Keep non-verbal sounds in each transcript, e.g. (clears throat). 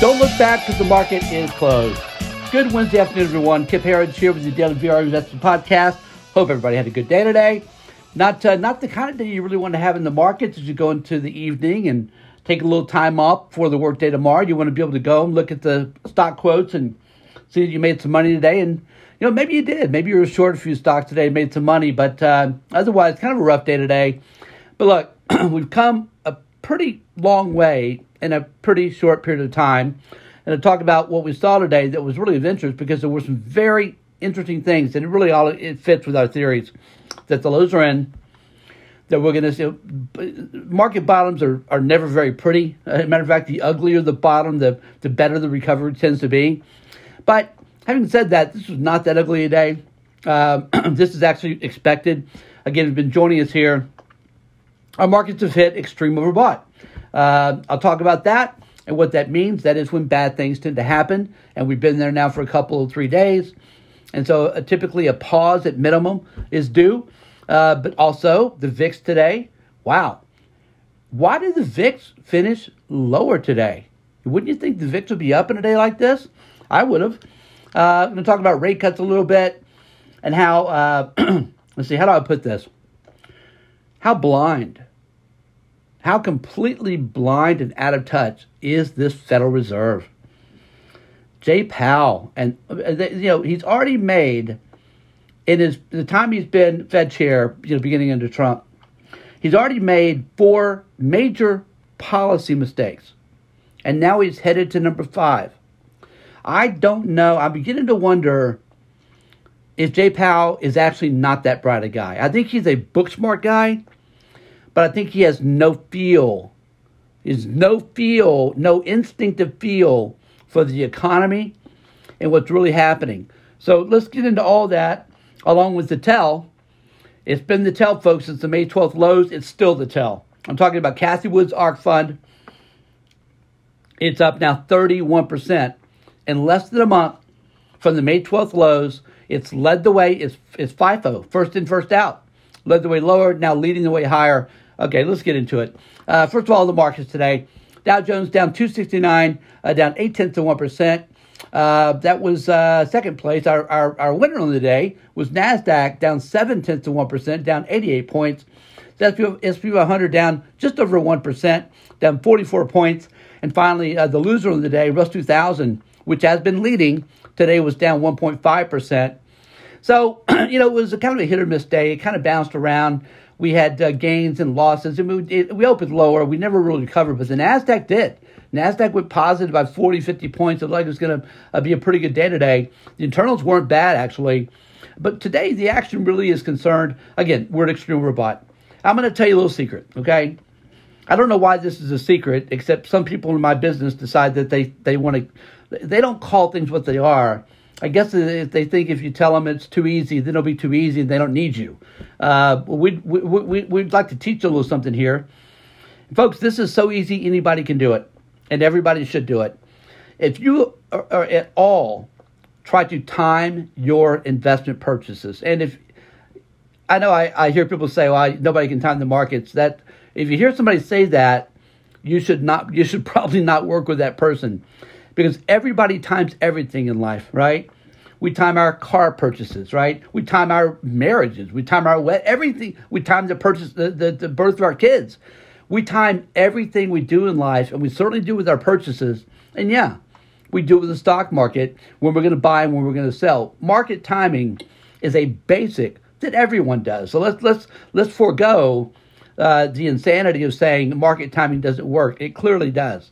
Don't look back because the market is closed. Good Wednesday afternoon, everyone. Kip Herriage here with the Daily VRA Investing Podcast. Hope everybody had a good day today. Not uh, not the kind of day you really want to have in the markets as you go into the evening and take a little time off for the workday tomorrow. You want to be able to go and look at the stock quotes and see that you made some money today. And you know maybe you did. Maybe you were short a few stocks today, made some money. But uh, otherwise, kind of a rough day today. But look, (clears throat) we've come pretty long way in a pretty short period of time. And to talk about what we saw today that was really of interest because there were some very interesting things, and it really all it fits with our theories that the lows are in. That we're going to see market bottoms are, are never very pretty. As a matter of fact, the uglier the bottom, the the better the recovery tends to be. But having said that, this was not that ugly a day. Uh, (clears throat) this is actually expected. Again, you've been joining us here, our markets have hit extreme overbought. Uh, I'll talk about that and what that means. That is when bad things tend to happen, and we've been there now for a couple of three days. And so, uh, typically, a pause at minimum is due. Uh, but also, the VIX today, wow. Why did the VIX finish lower today? Wouldn't you think the VIX would be up in a day like this? I would have. Uh, I'm going to talk about rate cuts a little bit and how, uh, (clears throat) let's see, how do I put this? How blind how completely blind and out of touch is this Federal Reserve? Jay Powell, and uh, you know he's already made in his the time he's been Fed chair, you know, beginning under Trump, he's already made four major policy mistakes, and now he's headed to number five. I don't know. I'm beginning to wonder if Jay Powell is actually not that bright a guy. I think he's a book smart guy but I think he has no feel. Is no feel, no instinctive feel for the economy and what's really happening. So let's get into all that along with the tell. It's been the tell, folks, since the May 12th lows. It's still the tell. I'm talking about Cathie Wood's ARK Fund. It's up now 31% in less than a month from the May 12th lows. It's led the way. It's, it's FIFO, first in, first out. Led the way lower, now leading the way higher Okay, let's get into it. Uh, first of all, the markets today. Dow Jones down 269, uh, down 8 tenths of 1%. Uh, that was uh, second place. Our, our, our winner on the day was NASDAQ down 7 tenths of 1%, down 88 points. The SP 100 down just over 1%, down 44 points. And finally, uh, the loser of the day, Russ 2000, which has been leading, today was down 1.5%. So, (clears throat) you know, it was a kind of a hit or miss day. It kind of bounced around. We had uh, gains and losses, we, it, we opened lower. We never really recovered, but the Nasdaq did. Nasdaq went positive by 40, 50 points. It looked like it was going to uh, be a pretty good day today. The internals weren't bad actually, but today the action really is concerned. Again, we're an extreme overbought. I'm going to tell you a little secret, okay? I don't know why this is a secret, except some people in my business decide that they they want to. They don't call things what they are I guess if they think if you tell them it's too easy, then it'll be too easy and they don't need you. Uh, we'd, we, we, we'd like to teach a little something here. Folks, this is so easy, anybody can do it, and everybody should do it. If you are, are at all try to time your investment purchases, and if I know I, I hear people say, well, I, nobody can time the markets. That if you hear somebody say that, you should not. You should (laughs) probably not work with that person because everybody times everything in life, right? We time our car purchases, right? We time our marriages. We time our wet everything. We time the purchase, the, the, the birth of our kids. We time everything we do in life, and we certainly do with our purchases. And yeah, we do it with the stock market when we're going to buy and when we're going to sell. Market timing is a basic that everyone does. So let's let's let's forego uh, the insanity of saying market timing doesn't work. It clearly does.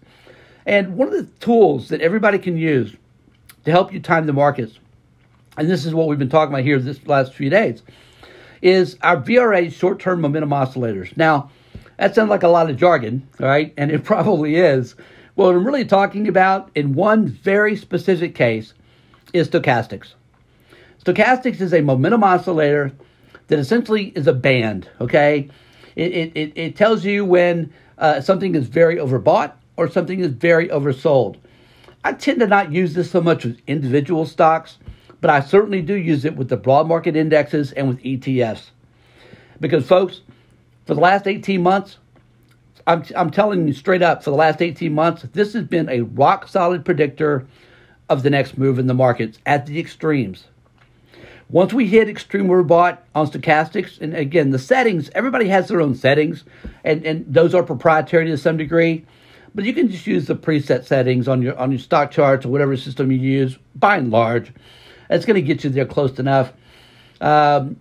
And one of the tools that everybody can use to help you time the markets, and this is what we've been talking about here this last few days, is our VRA short term momentum oscillators. Now, that sounds like a lot of jargon, right? And it (laughs) probably is. What I'm really talking about in one very specific case is stochastics. Stochastics is a momentum oscillator that essentially is a band, okay? It, it, it tells you when uh, something is very overbought or something is very oversold. I tend to not use this so much with individual stocks, but I certainly do use it with the broad market indexes and with ETFs. Because, folks, for the last 18 months, I'm, I'm telling you straight up, for the last 18 months, this has been a rock solid predictor of the next move in the markets at the extremes. Once we hit extreme overbought on stochastics, and again, the settings, everybody has their own settings, and, and those are proprietary to some degree. But you can just use the preset settings on your on your stock charts or whatever system you use, by and large. It's going to get you there close enough. Um,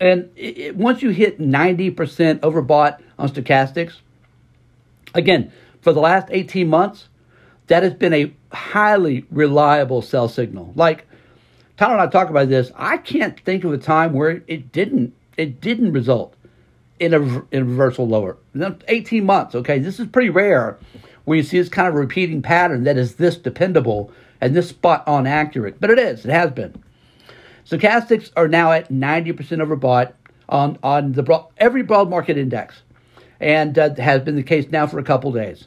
and it, once you hit 90% overbought on stochastics, again, for the last 18 months, that has been a highly reliable sell signal. Like Tyler and I talk about this. I can't think of a time where it didn't it didn't result in a, in reversal lower. 18 months, okay? This is pretty rare where you see this kind of repeating pattern that is this dependable and this spot on accurate. But it is, it has been. Stochastics are now at 90% overbought on, on the broad, every broad market index and uh, has been the case now for a couple days.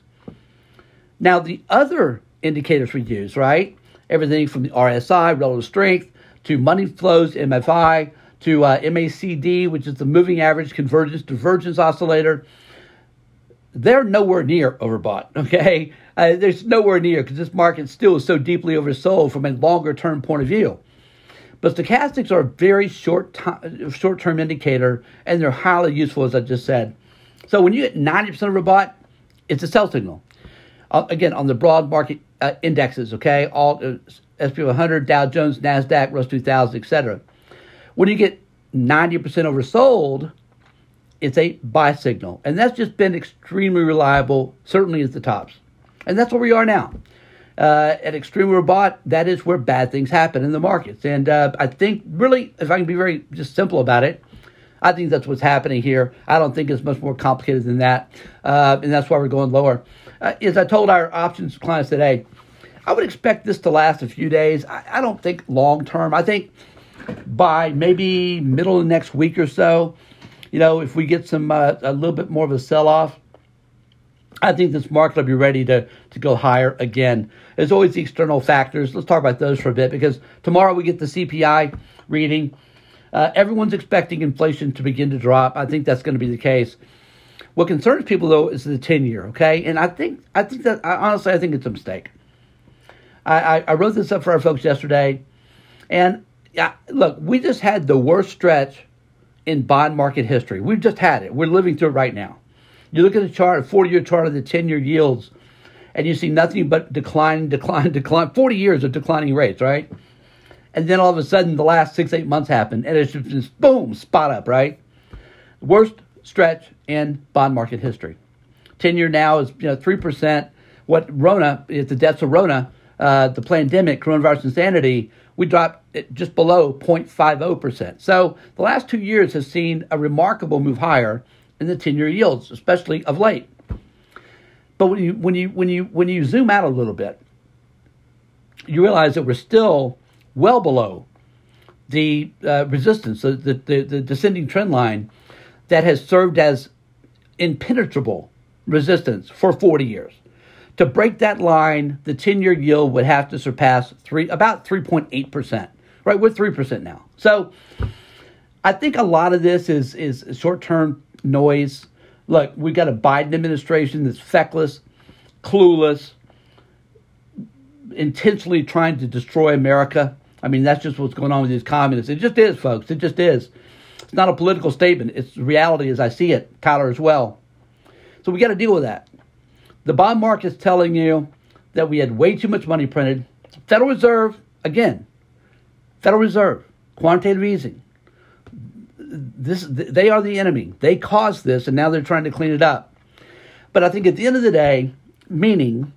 Now, the other indicators we use, right? Everything from the RSI, relative strength, to money flows, MFI, to uh, MACD, which is the moving average convergence divergence oscillator. They're nowhere near overbought, (laughs) okay? Uh, there's nowhere near because this market still is so deeply oversold from a longer term point of view. But stochastics are a very short t- short term indicator, and they're highly useful, as I just said. So when you get 90% overbought, it's a sell signal. Uh, again, on the broad market uh, indexes, okay, all uh, SP 100, Dow Jones, Nasdaq, Russell 2000, etc. When you get 90% oversold, it's a buy signal, and that's just been extremely reliable. Certainly, at the tops, and that's where we are now. Uh, at extreme overbought, that is where bad things happen in the markets. And uh, I think, really, if I can be very just simple about it, I think that's what's happening here. I don't think it's much more complicated than that, uh, and that's why we're going lower. Uh, as I told our options clients today, I would expect this to last a few days. I, I don't think long term. I think by maybe middle of next week or so, you know, if we get some uh, a little bit more of a sell off, I think this market will be ready to, to go higher again. There's always the external factors. Let's talk about those for a bit because tomorrow we get the CPI reading. Uh, everyone's expecting inflation to begin to drop. I think that's going to be the case. What concerns people though is the ten year, okay? And I think I think that I, honestly I think it's a mistake. I, I, I wrote this up for our folks yesterday, and yeah, look, we just had the worst stretch in bond market history. We've just had it. We're living through it right now. You look at the chart, a 40 year chart of the 10 year yields, and you see nothing but decline, decline, (laughs) decline. 40 years of declining rates, right? And then all of a sudden, the last six, eight months happened, and it's just boom, spot up, right? Worst stretch in bond market history. 10 year now is you know 3%. What Rona, the deaths of Rona, uh, the pandemic, coronavirus insanity, we dropped it just below 0.50%. So the last two years has seen a remarkable move higher in the 10 year yields, especially of late. But when you, when, you, when, you, when you zoom out a little bit, you realize that we're still well below the uh, resistance, the, the, the descending trend line that has served as impenetrable resistance for 40 years. To break that line, the 10 year yield would have to surpass three, about 3.8%, right? We're 3% now. So I think a lot of this is, is short term noise. Look, we got a Biden administration that's feckless, clueless, intentionally trying to destroy America. I mean, that's just what's going on with these communists. It just is, folks. It just is. It's not a political statement. It's reality as I see it, Tyler, as well. So we got to deal with that. The bond market is telling you that we had way too much money printed. Federal Reserve, again, Federal Reserve, quantitative easing. This, they are the enemy. They caused this, and now they're trying to clean it up. But I think at the end of the day, meaning,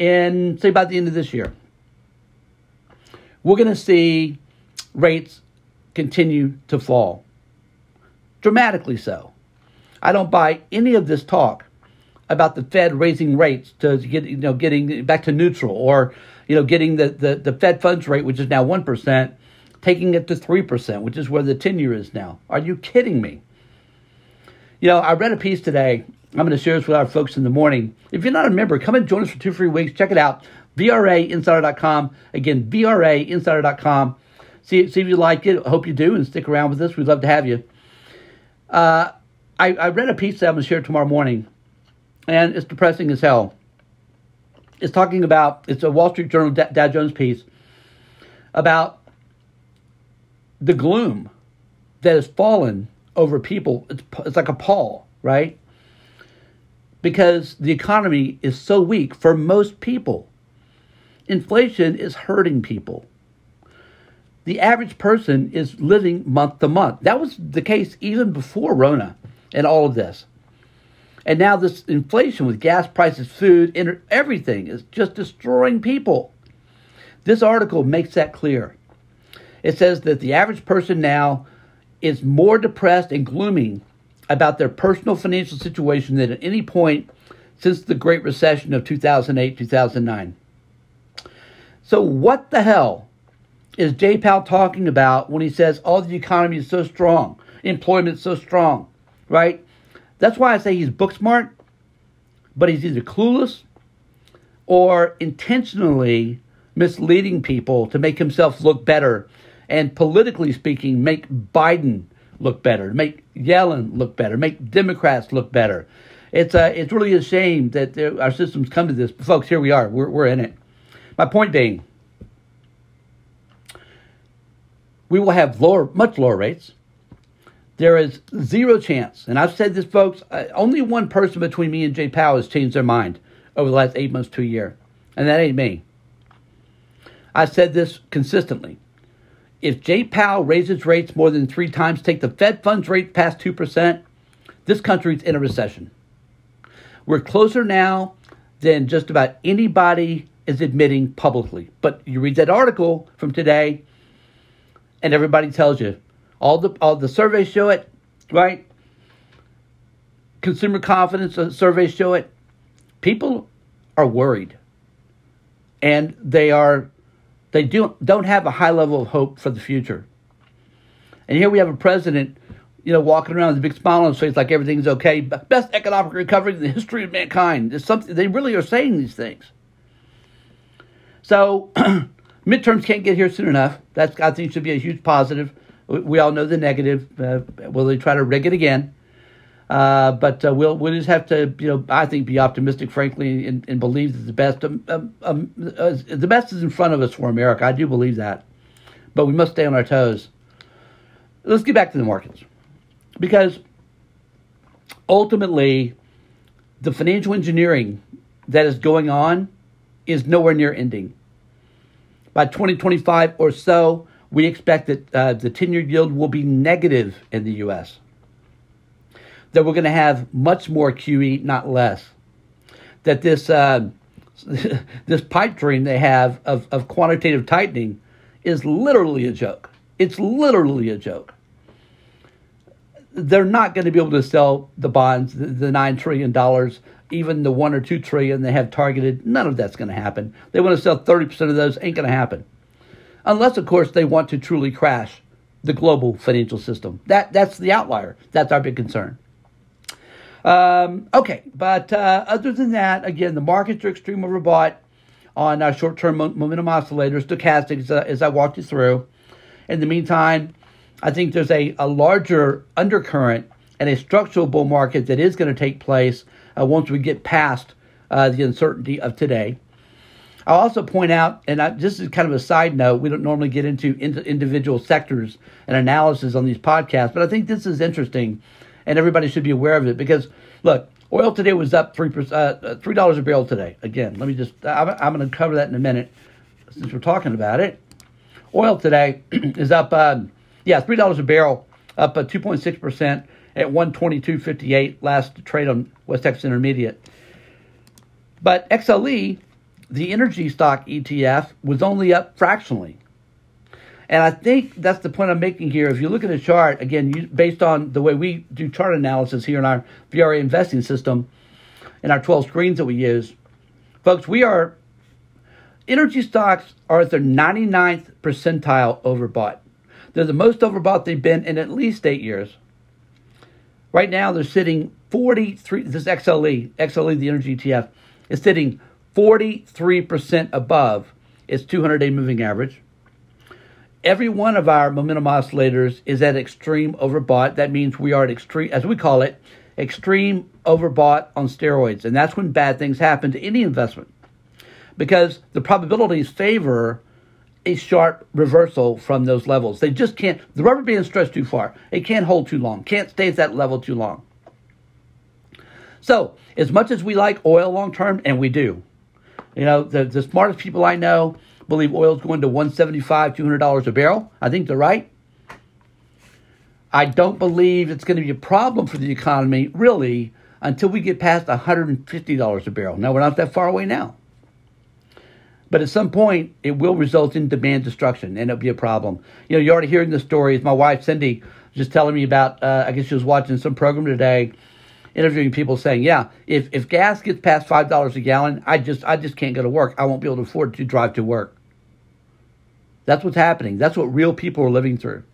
in say by the end of this year, we're going to see rates continue to fall dramatically so. I don't buy any of this talk about the Fed raising rates to get you know getting back to neutral or you know getting the, the, the Fed funds rate which is now one percent taking it to three percent which is where the ten year is now. Are you kidding me? You know I read a piece today. I'm going to share this with our folks in the morning. If you're not a member, come and join us for two free weeks. Check it out. VRAinsider.com. Again, VRAinsider.com. See, see if you like it. Hope you do and stick around with us. We'd love to have you. Uh, I, I read a piece that I'm going to share tomorrow morning and it's depressing as hell. It's talking about, it's a Wall Street Journal Dow Jones piece about the gloom that has fallen over people. It's, it's like a pall, right? Because the economy is so weak for most people. Inflation is hurting people. The average person is living month to month. That was the case even before Rona and all of this. And now this inflation with gas prices, food, everything is just destroying people. This article makes that clear. It says that the average person now is more depressed and gloomy about their personal financial situation than at any point since the Great Recession of 2008 2009. So, what the hell is Jay Powell talking about when he says, oh, the economy is so strong, employment is so strong, right? That's why I say he's book smart, but he's either clueless or intentionally misleading people to make himself look better and politically speaking, make Biden look better, make Yellen look better, make Democrats look better. It's uh, it's really a shame that our systems come to this. But folks, here we are. We're, we're in it. My point being, we will have lower, much lower rates. There is zero chance, and I've said this, folks. Uh, only one person between me and Jay Powell has changed their mind over the last eight months to a year, and that ain't me. I said this consistently. If Jay Powell raises rates more than three times, take the Fed funds rate past 2%, this country's in a recession. We're closer now than just about anybody is admitting publicly. But you read that article from today, and everybody tells you all the all the surveys show it, right? Consumer confidence uh, surveys show it. People are worried, and they are they do don't have a high level of hope for the future. And here we have a president, you know, walking around with a big smile on his face, like everything's okay. Best economic recovery in the history of mankind. Something they really are saying these things. So (clears throat) midterms can't get here soon enough. That's I think should be a huge positive we all know the negative. Uh, will they try to rig it again? Uh, but uh, we'll we'll just have to, you know, I think be optimistic, frankly, and, and believe that the best um, um, um, uh, the best is in front of us for America. I do believe that, but we must stay on our toes. Let's get back to the markets, because ultimately, the financial engineering that is going on is nowhere near ending. By 2025 or so, we expect that uh, the 10 year yield will be negative in the U.S., that we're going to have much more QE, not less, that this, uh, (laughs) this pipe dream they have of, of quantitative tightening is literally a joke. It's literally a joke. They're not going to be able to sell the bonds, the, the $9 trillion, even the 1 or 2 trillion they have targeted. None of that's going to happen. They want to sell 30% of those, ain't going to happen unless, of course, they want to truly crash the global financial system. That that's the outlier. That's our big concern. Um, okay, but uh, other than that, again, the markets are extremely overbought on our short-term momentum oscillators, stochastics, uh, as I walked you through. In the meantime, I think there's a, a larger undercurrent and a structural bull market that is going to take place uh, once we get past uh, the uncertainty of today. I'll also point out, and I, this is kind of a side note, we don't normally get into, into individual sectors and analysis on these podcasts, but I think this is interesting, and everybody should be aware of it because, look, oil today was up three percent, uh, three dollars a barrel today. Again, let me just, I'm, I'm going to cover that in a minute since we're talking about it. Oil today (clears throat) is up, uh, yeah, three dollars a barrel, up uh, two point six percent at one twenty two fifty eight. Last trade on West Texas Intermediate, but XLE the energy stock ETF was only up fractionally. And I think that's the point I'm making here. If you look at the chart, again, you, based on the way we do chart analysis here in our VRA investing system, in our 12 screens that we use, folks, we are, energy stocks are at their 99th percentile overbought. They're the most overbought they've been in at least eight years. Right now, they're sitting 43, this XLE, XLE, the energy ETF, is sitting 43% above its 200 day moving average. Every one of our momentum oscillators is at extreme overbought. That means we are at extreme, as we call it, extreme overbought on steroids. And that's when bad things happen to any investment because the probabilities favor a sharp reversal from those levels. They just can't, the rubber band stretched too far. It can't hold too long, can't stay at that level too long. So, as much as we like oil long term, and we do, you know, the, the smartest people I know believe oil's going to 175 $200 a barrel. I think they're right. I don't believe it's going to be a problem for the economy, really, until we get past $150 a barrel. Now, we're not that far away now. But at some point, it will result in demand destruction, and it'll be a problem. You know, you're already hearing the stories. My wife, Cindy, just telling me about, uh, I guess she was watching some program today, interviewing people saying, yeah, if, if gas gets past $5 a gallon, I just, I just can't go to work. I won't be able to afford to drive to work. That's what's happening. That's what real people are living through.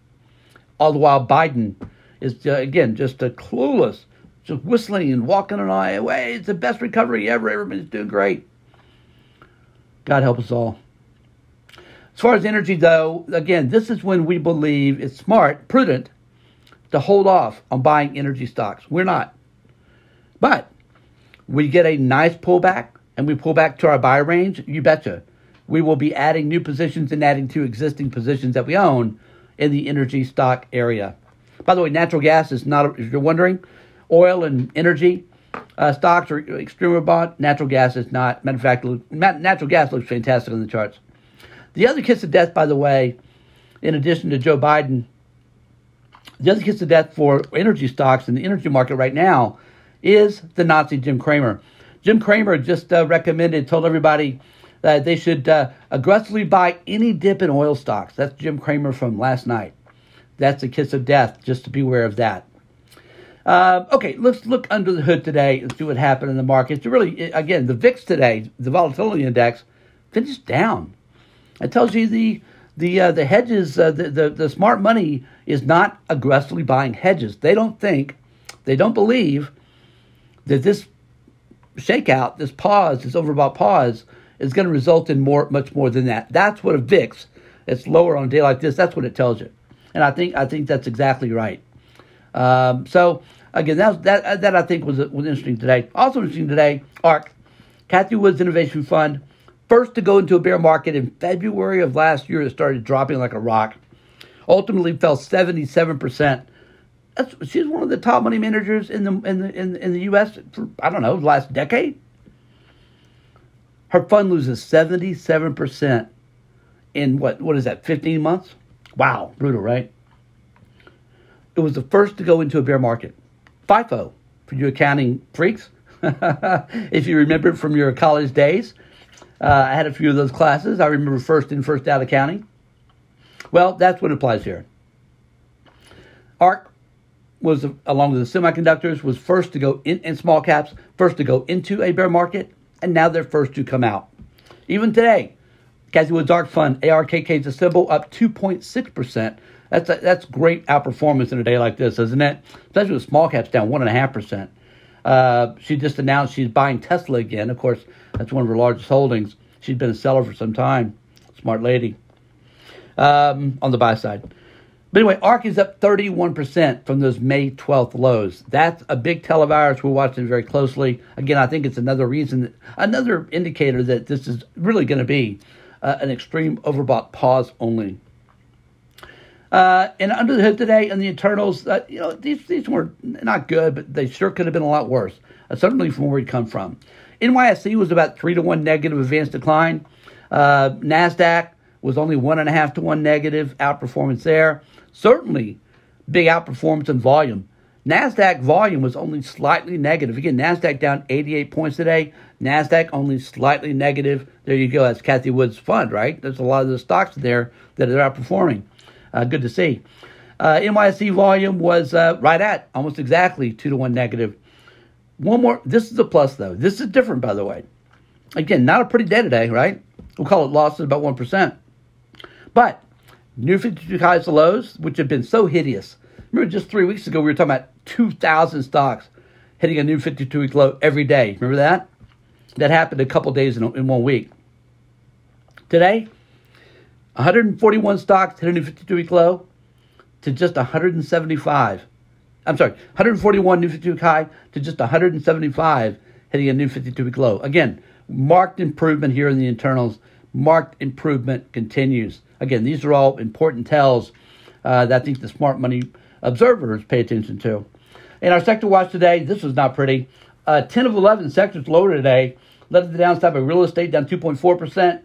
All the while, Biden is, uh, again, just a clueless, just whistling and walking an eye away. It's the best recovery ever. Everybody's doing great. God help us all. As far as energy, though, again, this is when we believe it's smart, prudent, to hold off on buying energy stocks. We're not. But we get a nice pullback and we pull back to our buy range, you betcha. We will be adding new positions and adding to existing positions that we own in the energy stock area. By the way, natural gas is not, if you're wondering, oil and energy uh, stocks are extremely bought. Natural gas is not. Matter of fact, natural gas looks fantastic on the charts. The other kiss of death, by the way, in addition to Joe Biden, the other kiss of death for energy stocks in the energy market right now is the Nazi Jim Cramer. Jim Cramer just uh, recommended, told everybody that they should uh, aggressively buy any dip in oil stocks. That's Jim Cramer from last night. That's a kiss of death, just to be aware of that. Uh, okay, let's look under the hood today and see what happened in the markets. Really, again, the VIX today, the volatility index, finished down. It tells you the the uh, the hedges, uh, the, the the smart money is not aggressively buying hedges. They don't think, they don't believe that this shakeout, this pause, this overbought pause, is going to result in more, much more than that. That's what a VIX that's lower on a day like this. That's what it tells you, and I think I think that's exactly right. Um, so again, that, that that I think was was interesting today. Also interesting today, ARK, Cathie Woods Innovation Fund, first to go into a bear market in February of last year. It started dropping like a rock. Ultimately, fell seventy seven percent. She's one of the top money managers in the in the in, in the U.S. for I don't know last decade. Her fund loses seventy seven percent in what what is that fifteen months? Wow, brutal, right? It was the first to go into a bear market. FIFO, for you accounting freaks. (laughs) if you remember from your college days, uh, I had a few of those classes. I remember first in, first out accounting. Well, that's what applies here. ARK was, along with the semiconductors, was first to go in, small caps, first to go into a bear market, and now they're first to come out. Even today, Cathie Woods ARK Fund, ARKK is a symbol, up 2.6%. That's a, that's great outperformance in a day like this, isn't it? Especially with small caps down one and a half percent. Uh, she just announced she's buying Tesla again. Of course, that's one of her largest holdings. She's been a seller for some time. Smart lady. Um, on the buy side. But anyway, ARK is up 31% from those May 12th lows. That's a big televirus. We're watching very closely. Again, I think it's another reason, another indicator that this is really going to be uh, an extreme overbought pause only. Uh, and under the hood today and the internals, uh, you know, these these were not good, but they sure could have been a lot worse. Uh, certainly from where we'd come from. NYSE was about three to one negative advanced decline. Uh, Nasdaq was only one and a half to one negative outperformance there. Certainly, big outperformance in volume. Nasdaq volume was only slightly negative. Again, Nasdaq down 88 points today. Nasdaq only slightly negative. There you go. That's Cathie Wood's fund, right? There's a lot of the stocks there that are outperforming. Uh, good to see. Uh, NYSE volume was uh, right at almost exactly two to one negative. One more. This is a plus though. This is different, by the way. Again, not a pretty day today, right? We'll call it losses about one percent. But new 52 highs to lows, which have been so hideous. Remember, just three weeks ago we were talking about 2,000 stocks hitting a new 52 week low every day. Remember that? That happened a couple days in, in one week. Today, 141 stocks hit a new 52 week low to just 175. I'm sorry, 141 new 52 week high to just 175 hitting a new 52 week low. Again, marked improvement here in the internals. Marked improvement continues. Again, these are all important tells uh, that I think the smart money observers pay attention to. In our sector watch today, this was not pretty. Uh, 10 of 11 sectors lower today, led to the downside by real estate down 2.4%,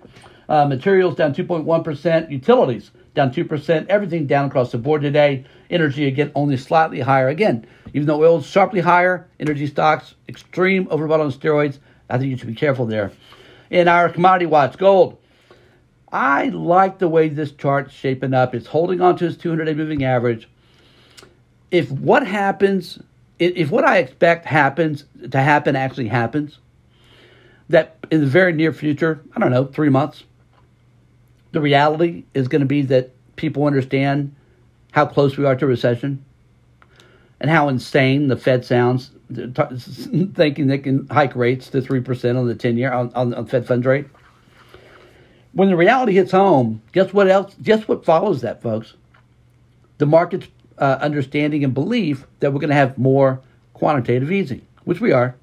uh, materials down 2.1%, utilities down 2%, everything down across the board today. Energy, again, only slightly higher. Again, even though oil is sharply higher, energy stocks, extreme overbought on steroids. I think you should be careful there. In our commodity watch, gold. I like the way this chart's shaping up. It's holding on to its 200 day moving average. If what happens, if what I expect happens to happen actually happens, that in the very near future, I don't know, three months, the reality is going to be that people understand how close we are to recession and how insane the Fed sounds, (laughs) thinking they can hike rates to 3% on the 10 year on, on, Fed funds rate. When the reality hits home, guess what else? Guess what follows that, folks? The market's uh, understanding and belief that we're going to have more quantitative easing, which we are.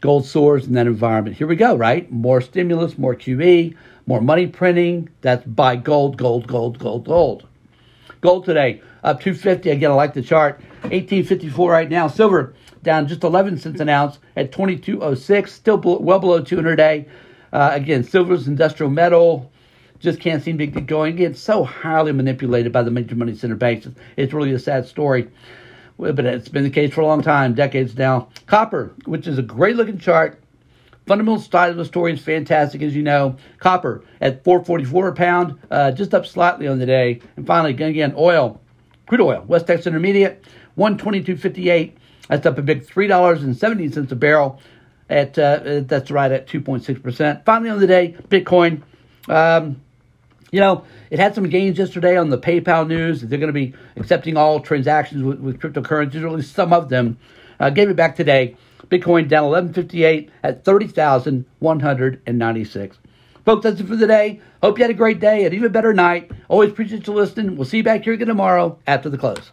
Gold soars in that environment. Here we go, right? More stimulus, more QE, more money printing. That's buy gold, gold, gold, gold, gold. Gold today up 250. Again, I like the chart. 1854 right now. Silver down just 11 cents an ounce at 2206. Still well below 200 a day. Uh, again, silver's industrial metal. Just can't seem to get going. Again, so highly manipulated by the major money center banks. It's really a sad story but it's been the case for a long time, decades now. Copper, which is a great looking chart. Fundamental side of the story is fantastic, as you know. Copper at 444 a pound, uh, just up slightly on the day. And finally, again, oil, crude oil, West Texas Intermediate, 122.58. That's up a big $3.70 a barrel. At uh, that's right at 2.6%. Finally, on the day, Bitcoin. Um, you know, it had some gains yesterday on the PayPal news. That they're going to be accepting all transactions with, with cryptocurrencies, or at least some of them. Uh, gave it back today. Bitcoin down 1158 at 30,196. Folks, that's it for the day. Hope you had a great day, and even better night. Always appreciate you listening. We'll see you back here again tomorrow after the close.